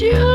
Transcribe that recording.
you.